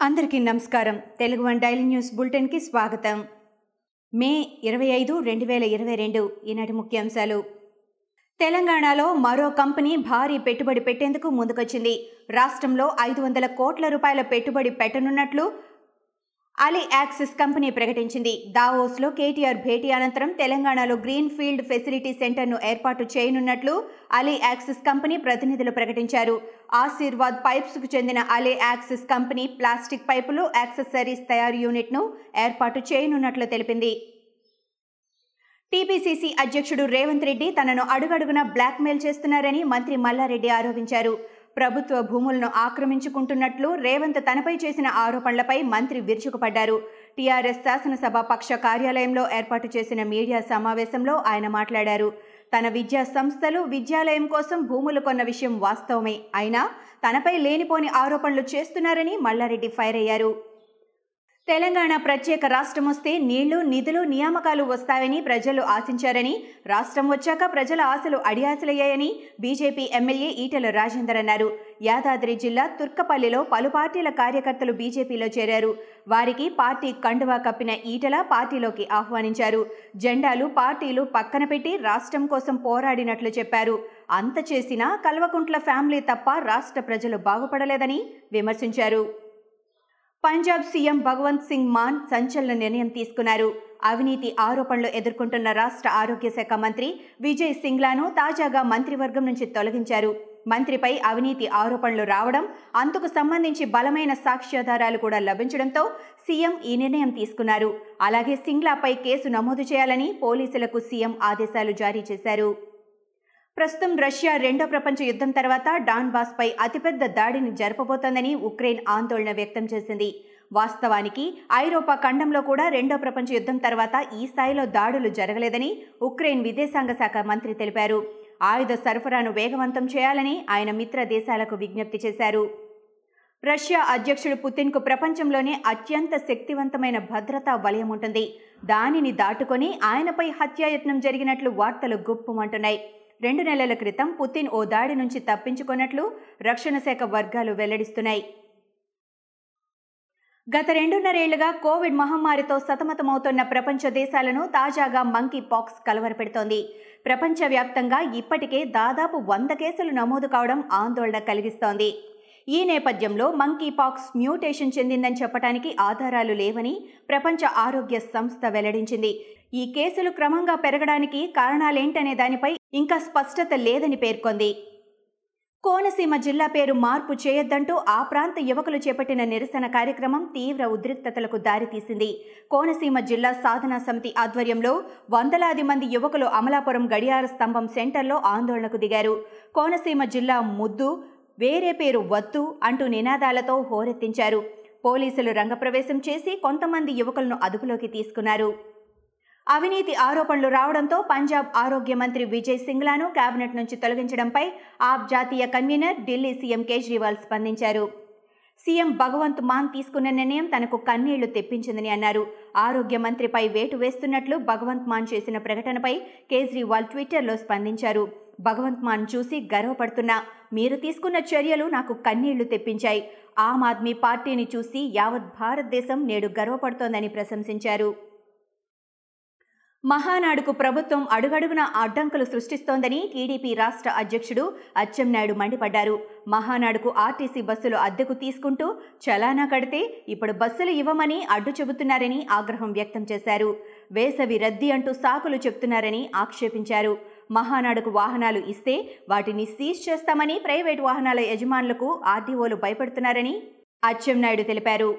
అందరికీ నమస్కారం. Telugu one daily news బులెటిన్కి స్వాగతం. మే ఇరవై ఐదు రెండు వేల ఇరవై రెండు ఈనాటి ముఖ్యాంశాలు. తెలంగాణలో మరో కంపెనీ భారీ పెట్టుబడి పెట్టేందుకు ముందుకొచ్చింది. రాష్ట్రంలో ఐదు వందల కోట్ల రూపాయల పెట్టుబడి పెట్టనున్నట్లు అలీ యాక్సిస్ కంపెనీ ప్రకటించింది. దావోస్లో కేటీఆర్ భేటీ అనంతరం తెలంగాణలో గ్రీన్ ఫీల్డ్ ఫెసిలిటీ సెంటర్ను ఏర్పాటు చేయనున్నట్లు అలీ యాక్సిస్ కంపెనీ ప్రతినిధులు ప్రకటించారు. ఆశీర్వాద్ పైప్స్కు చెందిన అలీ యాక్సిస్ కంపెనీ ప్లాస్టిక్ పైపులు యాక్సెసరీస్ తయారు యూనిట్ను ఏర్పాటు చేయనున్నట్లు తెలిపింది. టీపీసీసీ అధ్యక్షుడు రేవంత్ రెడ్డి తనను అడుగడుగునా బ్లాక్మెయిల్ చేస్తున్నారని మంత్రి మల్లారెడ్డి ఆరోపించారు. ప్రభుత్వ భూములను ఆక్రమించుకుంటున్నట్లు రేవంత్ తనపై చేసిన ఆరోపణలపై మంత్రి విరుచుకుపడ్డారు. టీఆర్ఎస్ శాసనసభ పక్ష కార్యాలయంలో ఏర్పాటు చేసిన మీడియా సమావేశంలో ఆయన మాట్లాడారు. తన విద్యా సంస్థలు విద్యాలయం కోసం భూములు కొన్న విషయం వాస్తవమే. అయినా తనపై లేనిపోని ఆరోపణలు చేస్తున్నారని మల్లారెడ్డి ఫైర్ అయ్యారు. తెలంగాణ ప్రత్యేక రాష్ట్రం వస్తే నీళ్ళు నిధులు నియామకాలు వస్తాయని ప్రజలు ఆశించారని రాష్ట్రం వచ్చాక ప్రజల ఆశలు అడియాసలయ్యాయని బీజేపీ ఎమ్మెల్యే ఈటెల రాజేందర్ అన్నారు. యాదాద్రి జిల్లా తుర్కపల్లిలో పలు పార్టీల కార్యకర్తలు బీజేపీలో చేరారు. వారికి పార్టీ కండువా కప్పిన ఈటల పార్టీలోకి ఆహ్వానించారు. జెండాలు పార్టీలు పక్కన పెట్టి రాష్ట్రం కోసం పోరాడినట్లు చెప్పారు. అంత చేసినా కల్వకుంట్ల ఫ్యామిలీ తప్ప రాష్ట్ర ప్రజలు బాగుపడలేదని విమర్శించారు. పంజాబ్ సీఎం భగవంత్ సింగ్ మాన్ సంచలన నిర్ణయం తీసుకున్నారు. అవినీతి ఆరోపణలు ఎదుర్కొంటున్న రాష్ట్ర ఆరోగ్య శాఖ మంత్రి విజయ్ సింగ్లాను తాజాగా మంత్రివర్గం నుంచి తొలగించారు. మంత్రిపై అవినీతి ఆరోపణలు రావడం అందుకు సంబంధించి బలమైన సాక్ష్యాధారాలు కూడా లభించడంతో సీఎం ఈ నిర్ణయం తీసుకున్నారు. అలాగే సింగ్లాపై కేసు నమోదు చేయాలని పోలీసులకు సీఎం ఆదేశాలు జారీ చేశారు. ప్రస్తుతం రష్యా రెండో ప్రపంచ యుద్ధం తర్వాత డాన్బాస్పై అతిపెద్ద దాడిని జరపబోతోందని ఉక్రెయిన్ ఆందోళన వ్యక్తం చేసింది. వాస్తవానికి ఐరోపా ఖండంలో కూడా రెండో ప్రపంచ యుద్ధం తర్వాత ఈ స్థాయిలో దాడులు జరగలేదని ఉక్రెయిన్ విదేశాంగ శాఖ మంత్రి తెలిపారు. ఆయుధ సరఫరాను వేగవంతం చేయాలని ఆయన మిత్ర దేశాలకు విజ్ఞప్తి చేశారు. రష్యా అధ్యక్షుడు పుతిన్కు ప్రపంచంలోనే అత్యంత శక్తివంతమైన భద్రతా వలయం ఉంటుంది. దానిని దాటుకొని ఆయనపై హత్యాయత్నం జరిగినట్లు వార్తలు గుప్పమంటున్నాయి. రెండు నెలల క్రితం పుతిన్ ఓ దాడి నుంచి తప్పించుకున్నట్లు రక్షణ శాఖ వర్గాలు వెల్లడిస్తున్నాయి. గత రెండున్నరేళ్ళుగా కోవిడ్ మహమ్మారితో సతమతమవుతున్న ప్రపంచ దేశాలను తాజాగా మంకీ పాక్స్ కలవరపెడుతోంది. ప్రపంచవ్యాప్తంగా ఇప్పటికే దాదాపు వంద కేసులు నమోదు కావడం ఆందోళన కలిగిస్తోంది. ఈ నేపథ్యంలో మంకీ పాక్స్ మ్యూటేషన్ చెందిందని చెప్పడానికి ఆధారాలు లేవని ప్రపంచ ఆరోగ్య సంస్థ వెల్లడించింది. ఈ కేసులు క్రమంగా పెరగడానికి కారణాలేంటనే దానిపై ఇంకా స్పష్టత లేదని పేర్కొంది. కోనసీమ జిల్లా పేరు మార్పు చేయొద్దంటూ ఆ ప్రాంత యువకులు చేపట్టిన నిరసన కార్యక్రమం తీవ్ర ఉద్రిక్తతలకు దారితీసింది. కోనసీమ జిల్లా సాధనా సమితి ఆధ్వర్యంలో వందలాది మంది యువకులు అమలాపురం గడియార స్తంభం సెంటర్లో ఆందోళనకు దిగారు. కోనసీమ జిల్లా ముద్దు వేరే పేరు వద్దు అంటూ నినాదాలతో హోరెత్తించారు. పోలీసులు రంగప్రవేశం చేసి కొంతమంది యువకులను అదుపులోకి తీసుకున్నారు. అవినీతి ఆరోపణలు రావడంతో పంజాబ్ ఆరోగ్య మంత్రి విజయ్ సింగ్లాను కేబినెట్ నుంచి తొలగించడంపై ఆప్ జాతీయ కన్వీనర్ ఢిల్లీ సీఎం కేజ్రీవాల్ స్పందించారు. సీఎం భగవంత్ మాన్ తీసుకున్న నిర్ణయం తనకు కన్నీళ్ళు తెప్పించిందని అన్నారు. ఆరోగ్య మంత్రిపై వేటు వేస్తున్నట్లు భగవంత్ మాన్ చేసిన ప్రకటనపై కేజ్రీవాల్ ట్విట్టర్లో స్పందించారు. భగవంత్ మాన్ చూసి గర్వపడుతున్నా మీరు తీసుకున్న చర్యలు నాకు కన్నీళ్ళు తెప్పించాయి. ఆమ్ ఆద్మీ పార్టీని చూసి యావత్ భారతదేశం నేడు గర్వపడుతోందని ప్రశంసించారు. మహానాడుకు ప్రభుత్వం అడుగడుగున అడ్డంకులు సృష్టిస్తోందని టీడీపీ రాష్ట్ర అధ్యక్షుడు అచ్చెన్నాయుడు మండిపడ్డారు. మహానాడుకు ఆర్టీసీ బస్సులు అద్దెకు తీసుకుంటూ చలానా కడితే ఇప్పుడు బస్సులు ఇవ్వమని అడ్డు చెబుతున్నారని ఆగ్రహం వ్యక్తం చేశారు. వేసవి రద్దీ అంటూ సాకులు చెప్తున్నారని ఆక్షేపించారు. మహానాడుకు వాహనాలు ఇస్తే వాటిని సీజ్ చేస్తామని ప్రైవేటు వాహనాల యజమానులకు ఆర్డీఓలు భయపడుతున్నారని అచ్చెన్నాయుడు తెలిపారు.